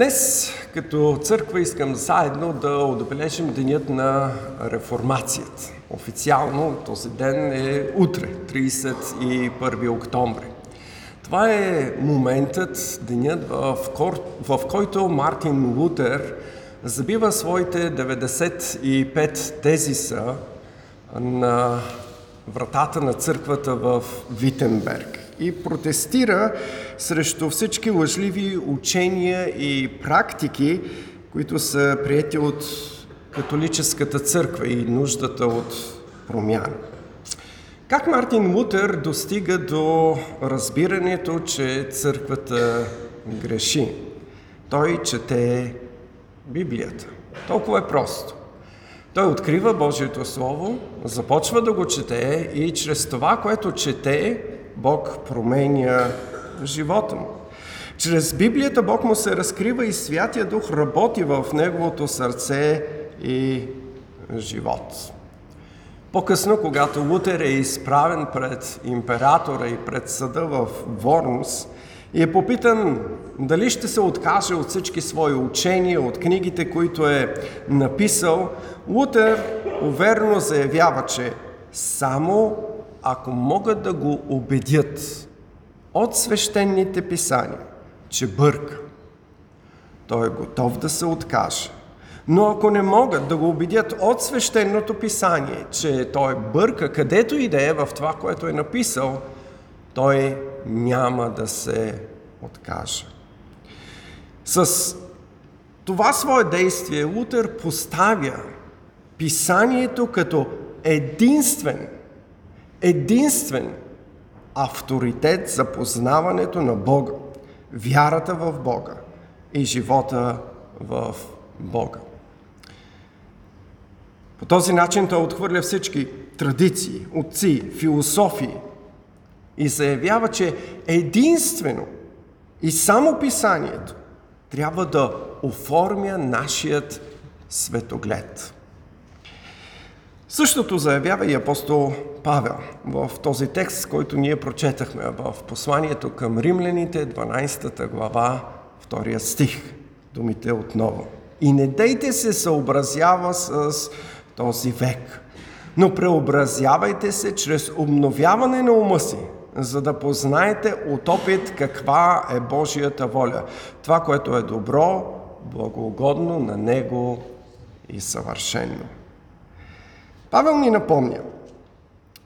Днес като църква искам заедно да отбележим денят на реформацията. Официално този ден е утре, 31 октомври. Това е моментът, денят, в, в който Мартин Лутер забива своите 95 тезиса на вратата на църквата в Витенберг и протестира срещу всички лъжливи учения и практики, които са прияти от католическата църква и нуждата от промяна. Как Мартин Лутер достига до разбирането, че църквата греши? Той чете Библията. Толкова е просто. Той открива Божието Слово, започва да го чете и чрез това, което чете, Бог променя живота му. Чрез Библията Бог му се разкрива и Святия Дух работи в неговото сърце и живот. По-късно, когато Лутер е изправен пред императора и пред съда в Ворнс и е попитан дали ще се откаже от всички свои учения, от книгите, които е написал, Лутер уверено заявява, че само ако могат да го убедят от свещените писания, че бърка, той е готов да се откаже. Но ако не могат да го убедят от свещеното писание, че той бърка, където и да е в това, което е написал, той няма да се откаже. С това свое действие Лутер поставя писанието като единствен единствен авторитет за познаването на Бога, вярата в Бога и живота в Бога. По този начин той отхвърля всички традиции, отци, философии и заявява, че единствено и само писанието трябва да оформя нашият светоглед. Същото заявява и апостол Павел в този текст, който ние прочетахме в посланието към римляните, 12 глава, 2 стих. Думите отново. И не дейте се съобразява с този век, но преобразявайте се чрез обновяване на ума си, за да познаете от опит каква е Божията воля. Това, което е добро, благоугодно на Него и съвършено. Павел ни напомня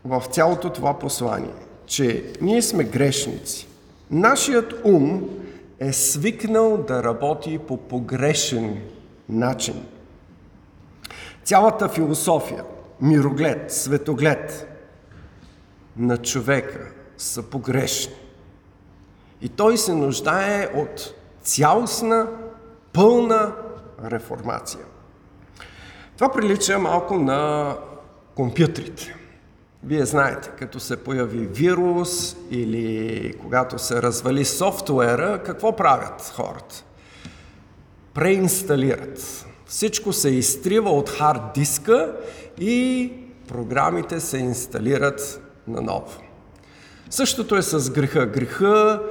в цялото това послание, че ние сме грешници. Нашият ум е свикнал да работи по погрешен начин. Цялата философия, мироглед, светоглед на човека са погрешни. И той се нуждае от цялостна, пълна реформация. Това прилича малко на компютрите. Вие знаете, като се появи вирус или когато се развали софтуера, какво правят хората? Преинсталират. Всичко се изтрива от хард диска и програмите се инсталират наново. Същото е с греха. Греха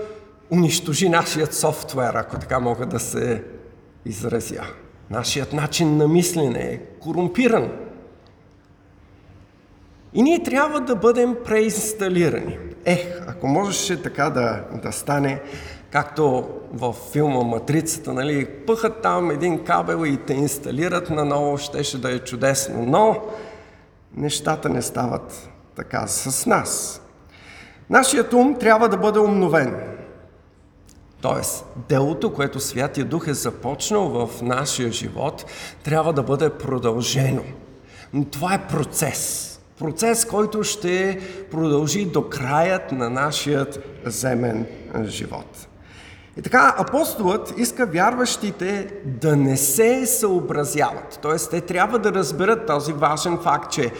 унищожи нашият софтуер, ако така мога да се изразя. Нашият начин на мислене е корумпиран. И ние трябва да бъдем преинсталирани. Ех, ако можеше така да, да стане, както в филма Матрицата, нали, пъхат там един кабел и те инсталират наново, щеше да е чудесно, но нещата не стават така с нас. Нашият ум трябва да бъде умновен. Тоест, делото, което Святия Дух е започнал в нашия живот, трябва да бъде продължено. Но това е процес. Процес, който ще продължи до краят на нашият земен живот. И така, апостолът иска вярващите да не се съобразяват. Т.е. те трябва да разберат този важен факт, че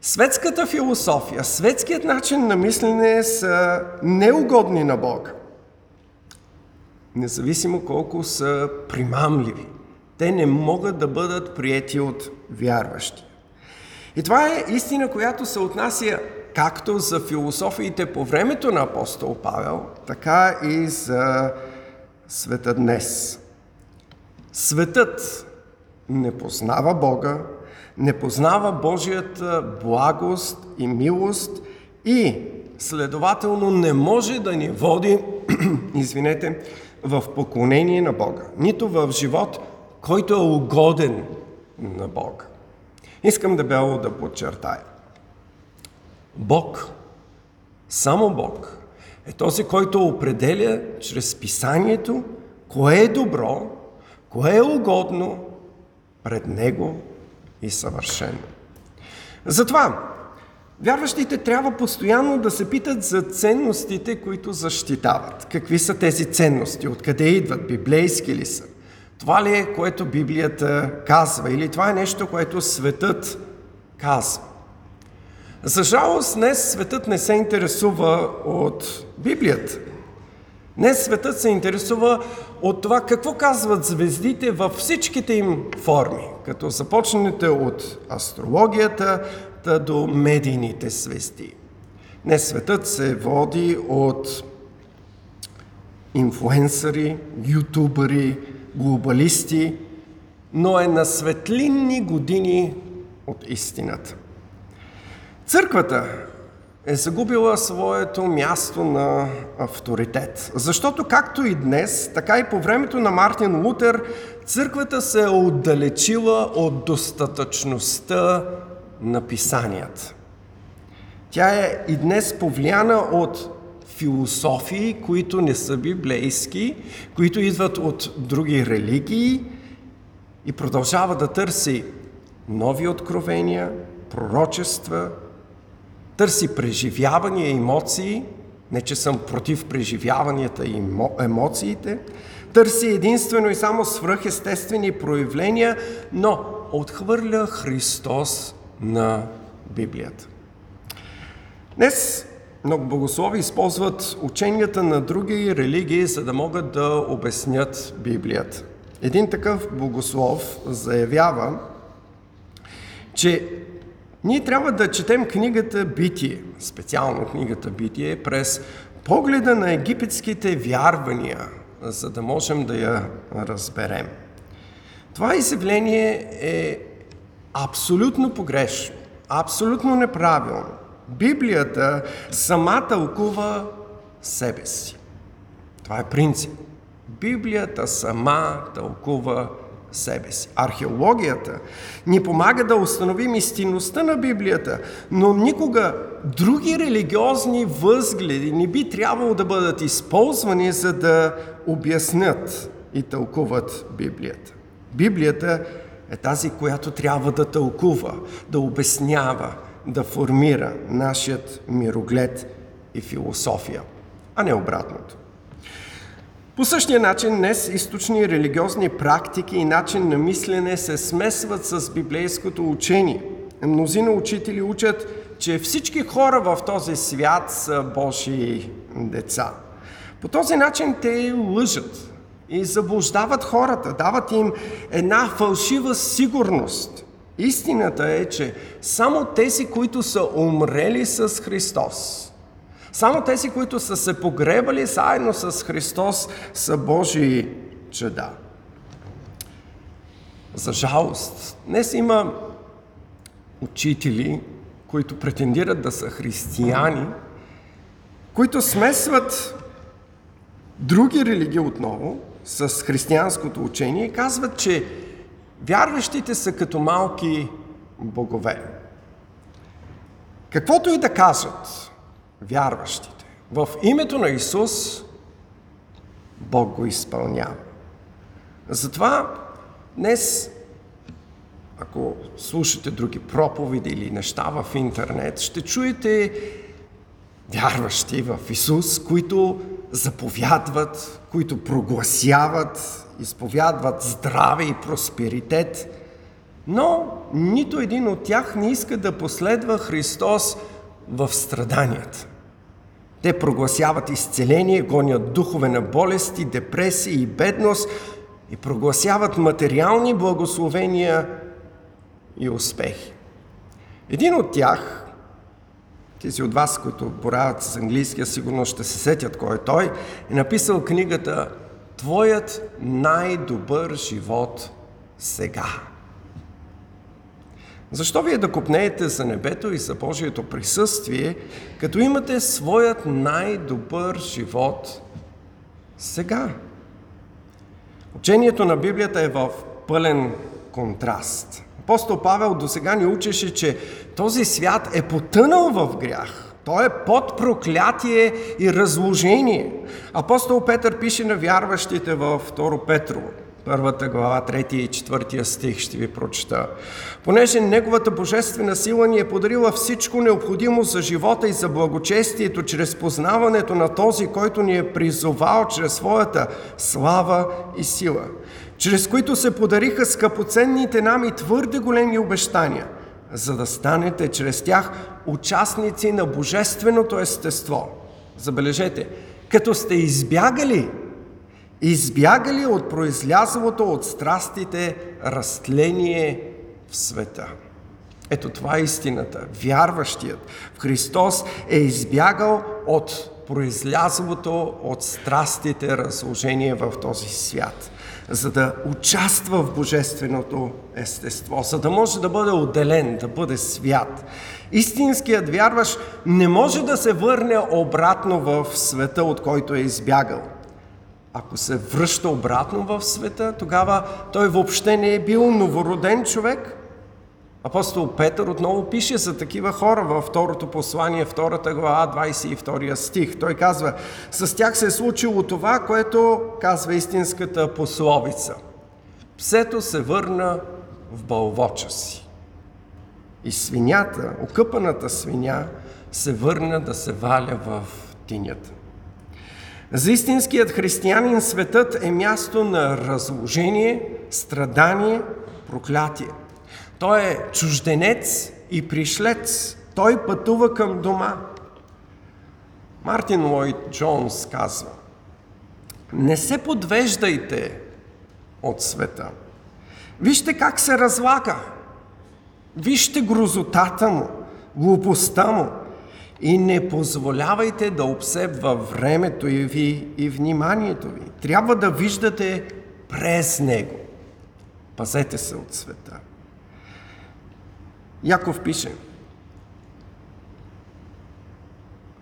светската философия, светският начин на мислене са неугодни на Бога. Независимо колко са примамливи. Те не могат да бъдат приети от вярващи. И това е истина, която се отнася както за философиите по времето на апостол Павел, така и за света днес. Светът не познава Бога, не познава Божията благост и милост и следователно не може да ни води, извинете, в поклонение на Бога, нито в живот, който е угоден на Бога. Искам дебело да подчертая. Бог, само Бог, е този, който определя чрез писанието кое е добро, кое е угодно пред Него и съвършено. Затова вярващите трябва постоянно да се питат за ценностите, които защитават. Какви са тези ценности? Откъде идват? Библейски ли са? Това ли е, което Библията казва? Или това е нещо, което светът казва? За жалост, днес светът не се интересува от Библията. Днес светът се интересува от това какво казват звездите във всичките им форми, като започнете от астрологията та до медийните звезди. Днес светът се води от инфлуенсъри, ютубъри, глобалисти, но е на светлинни години от истината. Църквата е загубила своето място на авторитет. Защото както и днес, така и по времето на Мартин Лутер, църквата се е отдалечила от достатъчността на писанията. Тя е и днес повлияна от философии, които не са библейски, които идват от други религии и продължава да търси нови откровения, пророчества, търси преживявания и емоции, не че съм против преживяванията и емоциите, търси единствено и само свръхестествени проявления, но отхвърля Христос на Библията. Днес много богослови използват ученията на други религии, за да могат да обяснят Библията. Един такъв богослов заявява, че ние трябва да четем книгата Битие, специално книгата Битие, през погледа на египетските вярвания, за да можем да я разберем. Това изявление е абсолютно погрешно, абсолютно неправилно. Библията сама тълкува себе си. Това е принцип. Библията сама тълкува себе си. Археологията ни помага да установим истинността на Библията, но никога други религиозни възгледи не би трябвало да бъдат използвани, за да обяснят и тълкуват Библията. Библията е тази, която трябва да тълкува, да обяснява, да формира нашият мироглед и философия, а не обратното. По същия начин днес източни религиозни практики и начин на мислене се смесват с библейското учение. Мнозина учители учат, че всички хора в този свят са Божии деца. По този начин те лъжат и заблуждават хората, дават им една фалшива сигурност. Истината е, че само тези, които са умрели с Христос, само тези, които са се погребали заедно с Христос, са Божии чеда. За жалост, днес има учители, които претендират да са християни, които смесват други религии отново с християнското учение и казват, че вярващите са като малки богове. Каквото и да кажат, вярващите. В името на Исус Бог го изпълнява. Затова днес, ако слушате други проповеди или неща в интернет, ще чуете вярващи в Исус, които заповядват, които прогласяват, изповядват здраве и просперитет, но нито един от тях не иска да последва Христос в страданията. Те прогласяват изцеление, гонят духове на болести, депресия и бедност и прогласяват материални благословения и успехи. Един от тях, тези от вас, които борават с английския, сигурно ще се сетят кой е той, е написал книгата твоят най-добър живот сега. Защо вие да купнеете за небето и за Божието присъствие, като имате своят най-добър живот сега? Учението на Библията е в пълен контраст. Апостол Павел до сега ни учеше, че този свят е потънал в грях. Той е под проклятие и разложение. Апостол Петър пише на вярващите във 2 Петрово първата глава, 3 и 4 стих ще ви прочета. Понеже Неговата божествена сила ни е подарила всичко необходимо за живота и за благочестието, чрез познаването на този, който ни е призовал чрез своята слава и сила, чрез които се подариха скъпоценните нам и твърде големи обещания, за да станете чрез тях участници на божественото естество. Забележете, като сте избягали избягали от произлязлото от страстите растление в света. Ето това е истината. Вярващият в Христос е избягал от произлязлото от страстите разложение в този свят, за да участва в божественото естество, за да може да бъде отделен, да бъде свят. Истинският вярващ не може да се върне обратно в света, от който е избягал – ако се връща обратно в света, тогава той въобще не е бил новороден човек. Апостол Петър отново пише за такива хора във второто послание, втората глава, 22 стих. Той казва, с тях се е случило това, което казва истинската пословица. Псето се върна в бълвоча си. И свинята, окъпаната свиня, се върна да се валя в тинята. За истинският християнин светът е място на разложение, страдание, проклятие. Той е чужденец и пришлец. Той пътува към дома. Мартин Лойд Джонс казва, не се подвеждайте от света. Вижте как се разлага. Вижте грозотата му, глупостта му, и не позволявайте да обсебва времето и ви и вниманието ви. Трябва да виждате през него. Пазете се от света. Яков пише,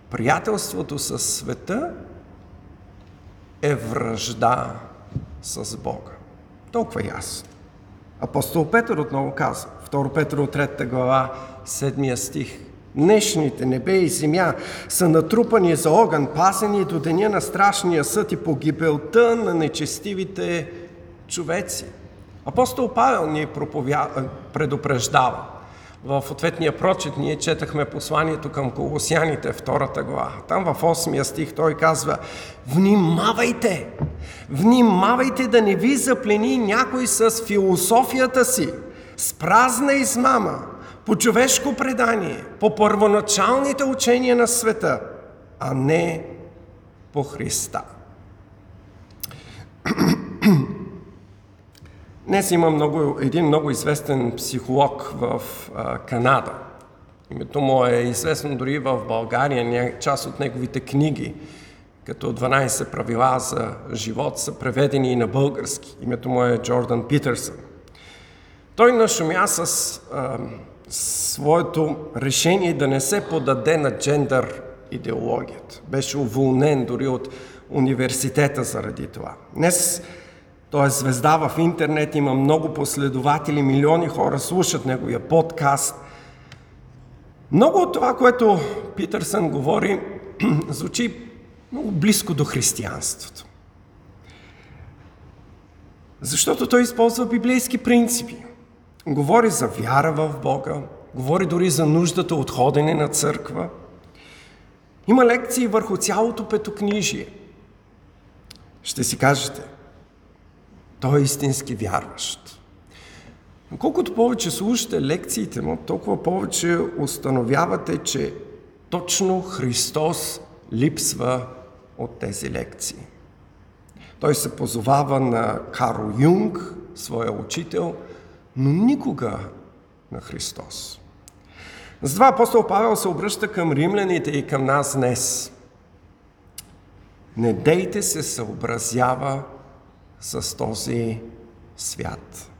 приятелството с света е връжда с Бога. Толкова ясно. Апостол Петър отново казва, 2 Петър от 3 глава, 7 стих – Днешните небе и земя са натрупани за огън, пасени до деня на страшния съд и погибелта на нечестивите човеци. Апостол Павел ни проповя... предупреждава. В ответния прочет ние четахме посланието към колосяните, втората глава. Там в 8 стих той казва Внимавайте! Внимавайте да не ви заплени някой с философията си, с празна измама, по човешко предание, по първоначалните учения на света, а не по Христа. Днес има много, един много известен психолог в а, Канада. Името му е известно дори в България. Част от неговите книги, като 12 правила за живот, са преведени и на български. Името му е Джордан Питърсън. Той нашумя с а, своето решение да не се подаде на джендър идеологията. Беше уволнен дори от университета заради това. Днес той е звезда в интернет, има много последователи, милиони хора слушат неговия подкаст. Много от това, което Питърсън говори, звучи много близко до християнството. Защото той използва библейски принципи. Говори за вяра в Бога, говори дори за нуждата от ходене на църква. Има лекции върху цялото петокнижие. Ще си кажете, той е истински вярващ. Колкото повече слушате лекциите му, толкова повече установявате, че точно Христос липсва от тези лекции. Той се позовава на Карл Юнг, своя учител – но никога на Христос. Затова апостол Павел се обръща към римляните и към нас днес. Не дейте се съобразява с този свят.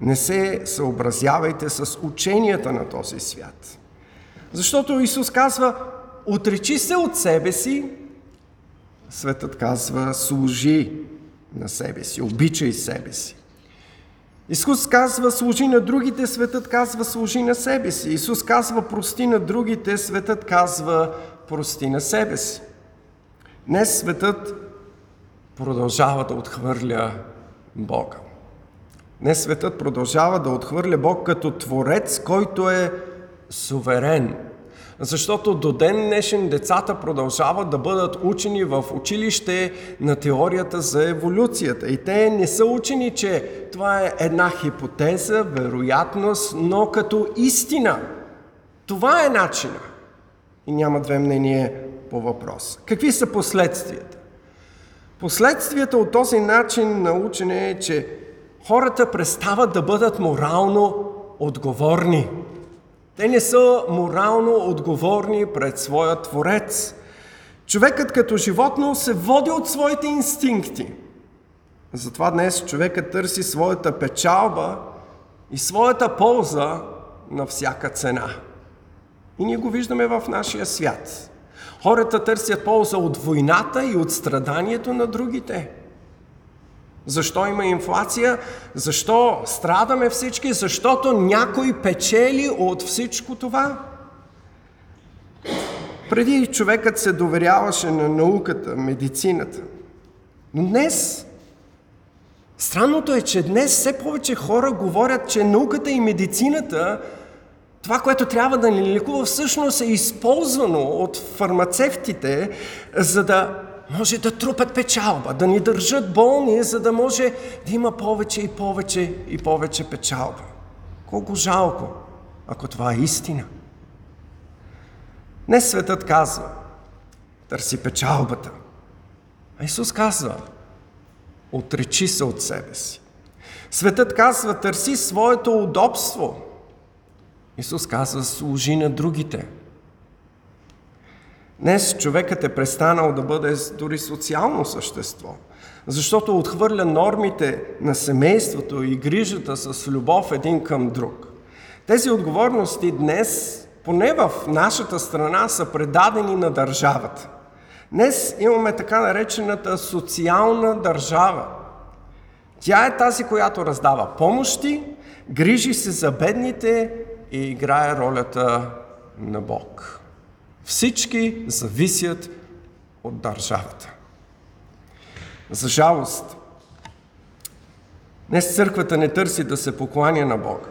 Не се съобразявайте с ученията на този свят. Защото Исус казва, отречи се от себе си, светът казва, служи на себе си, обичай себе си. Исус казва, служи на другите, светът казва, служи на себе си. Исус казва, прости на другите, светът казва, прости на себе си. Днес светът продължава да отхвърля Бога. Днес светът продължава да отхвърля Бог като Творец, който е суверен. Защото до ден днешен децата продължават да бъдат учени в училище на теорията за еволюцията. И те не са учени, че това е една хипотеза, вероятност, но като истина. Това е начина. И няма две мнения по въпрос. Какви са последствията? Последствията от този начин на учене е, че хората престават да бъдат морално отговорни. Те не са морално отговорни пред своя Творец. Човекът като животно се води от своите инстинкти. Затова днес човекът търси своята печалба и своята полза на всяка цена. И ние го виждаме в нашия свят. Хората търсят полза от войната и от страданието на другите. Защо има инфлация? Защо страдаме всички? Защото някой печели от всичко това. Преди човекът се доверяваше на науката, медицината. Но днес, странното е, че днес все повече хора говорят, че науката и медицината това, което трябва да ни лекува, всъщност е използвано от фармацевтите, за да може да трупат печалба, да ни държат болни, за да може да има повече и повече и повече печалба. Колко жалко, ако това е истина. Не светът казва, търси печалбата. А Исус казва, отречи се от себе си. Светът казва, търси своето удобство – Исус казва, служи на другите. Днес човекът е престанал да бъде дори социално същество, защото отхвърля нормите на семейството и грижата с любов един към друг. Тези отговорности днес, поне в нашата страна, са предадени на държавата. Днес имаме така наречената социална държава. Тя е тази, която раздава помощи, грижи се за бедните и играе ролята на Бог. Всички зависят от държавата. За жалост, днес църквата не търси да се покланя на Бога.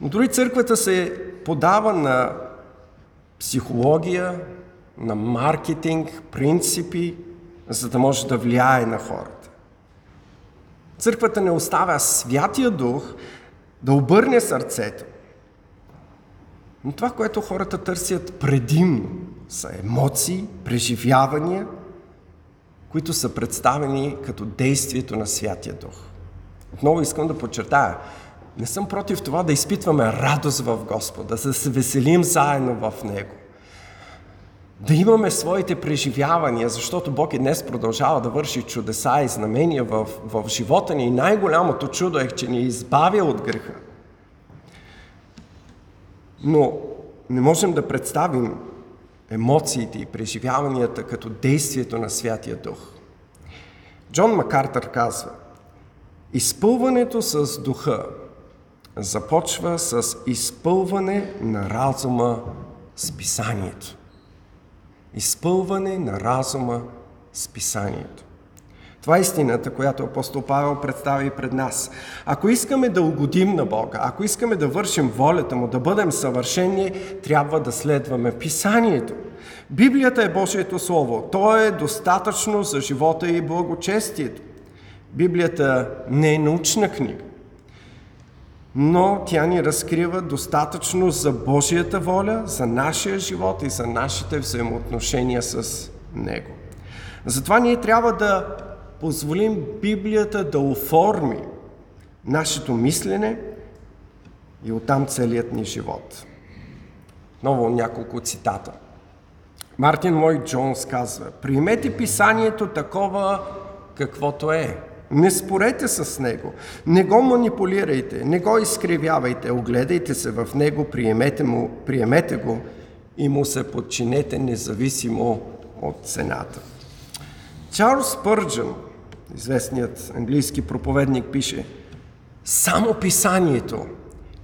Но дори църквата се подава на психология, на маркетинг, принципи, за да може да влияе на хората. Църквата не оставя Святия Дух да обърне сърцето, но това, което хората търсят предимно, са емоции, преживявания, които са представени като действието на Святия Дух. Отново искам да подчертая, не съм против това да изпитваме радост в Господа, да се веселим заедно в Него. Да имаме своите преживявания, защото Бог и днес продължава да върши чудеса и знамения в, в живота ни. И най-голямото чудо е, че ни избавя от греха. Но не можем да представим емоциите и преживяванията като действието на Святия Дух. Джон Макартър казва, изпълването с духа започва с изпълване на разума с писанието. Изпълване на разума с писанието. Това е истината, която апостол Павел представи пред нас. Ако искаме да угодим на Бога, ако искаме да вършим волята Му, да бъдем съвършени, трябва да следваме Писанието. Библията е Божието Слово. То е достатъчно за живота и благочестието. Библията не е научна книга, но тя ни разкрива достатъчно за Божията воля, за нашия живот и за нашите взаимоотношения с Него. Затова ние трябва да позволим Библията да оформи нашето мислене и оттам целият ни живот. Ново няколко цитата. Мартин Мой Джонс казва, приемете писанието такова каквото е. Не спорете с него, не го манипулирайте, не го изкривявайте, огледайте се в него, приемете, му, приемете го и му се подчинете независимо от цената. Чарлз Пърджън, известният английски проповедник, пише Само писанието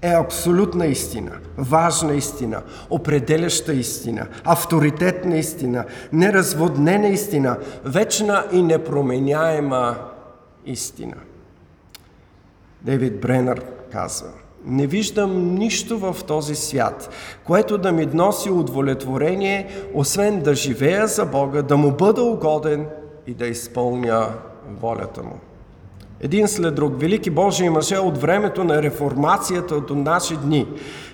е абсолютна истина, важна истина, определяща истина, авторитетна истина, неразводнена истина, вечна и непроменяема истина. Дейвид Бренър казва, не виждам нищо в този свят, което да ми носи удовлетворение, освен да живея за Бога, да му бъда угоден и да изпълня волята му. Един след друг, велики Божии мъже от времето на реформацията до наши дни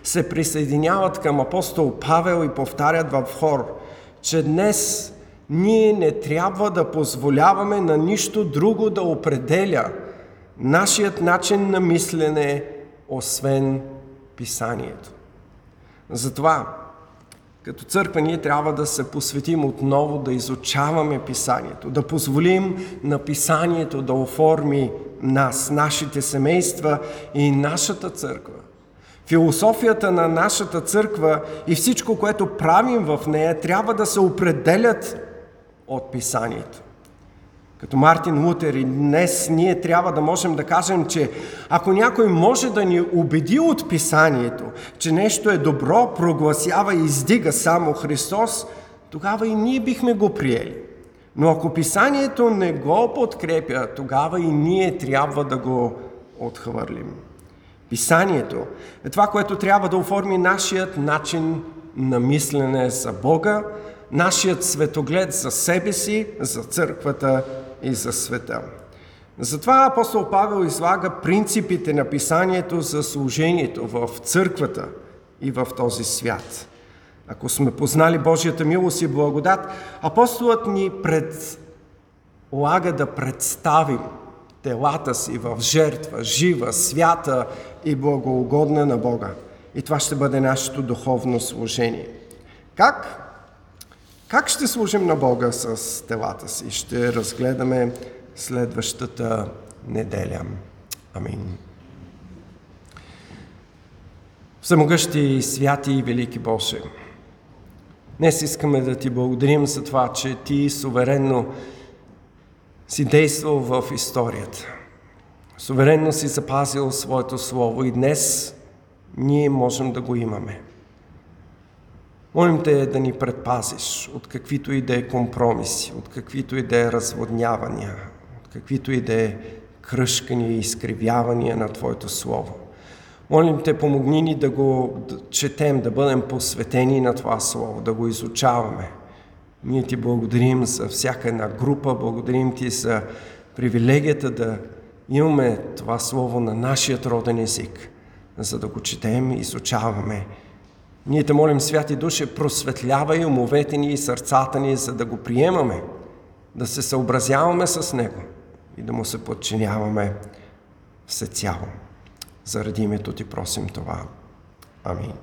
се присъединяват към апостол Павел и повтарят в хор, че днес ние не трябва да позволяваме на нищо друго да определя нашият начин на мислене, освен Писанието. Затова като църква ние трябва да се посветим отново да изучаваме Писанието, да позволим на Писанието да оформи нас, нашите семейства и нашата църква. Философията на нашата църква и всичко, което правим в нея, трябва да се определят от Писанието. Като Мартин Лутер и днес ние трябва да можем да кажем, че ако някой може да ни убеди от Писанието, че нещо е добро, прогласява и издига само Христос, тогава и ние бихме го приели. Но ако Писанието не го подкрепя, тогава и ние трябва да го отхвърлим. Писанието е това, което трябва да оформи нашият начин на мислене за Бога, нашият светоглед за себе си, за църквата и за света. Затова апостол Павел излага принципите на писанието за служението в църквата и в този свят. Ако сме познали Божията милост и благодат, апостолът ни предлага да представим телата си в жертва, жива, свята и благоугодна на Бога. И това ще бъде нашето духовно служение. Как? Как ще служим на Бога с телата си? Ще разгледаме следващата неделя. Амин. Всемогъщи, святи и велики Боже, днес искаме да Ти благодарим за това, че Ти суверенно си действал в историята. Суверенно си запазил Своето Слово и днес ние можем да го имаме. Молим те да ни предпазиш от каквито и да е компромиси, от каквито и да е разводнявания, от каквито и да е кръшкания и изкривявания на Твоето Слово. Молим те, помогни ни да го четем, да бъдем посветени на това Слово, да го изучаваме. Ние ти благодарим за всяка една група, благодарим ти за привилегията да имаме това Слово на нашият роден език, за да го четем изучаваме. Ние те молим, Святи Душе, просветлявай умовете ни и сърцата ни, за да го приемаме, да се съобразяваме с Него и да му се подчиняваме всецяло. Заради името ти просим това. Амин.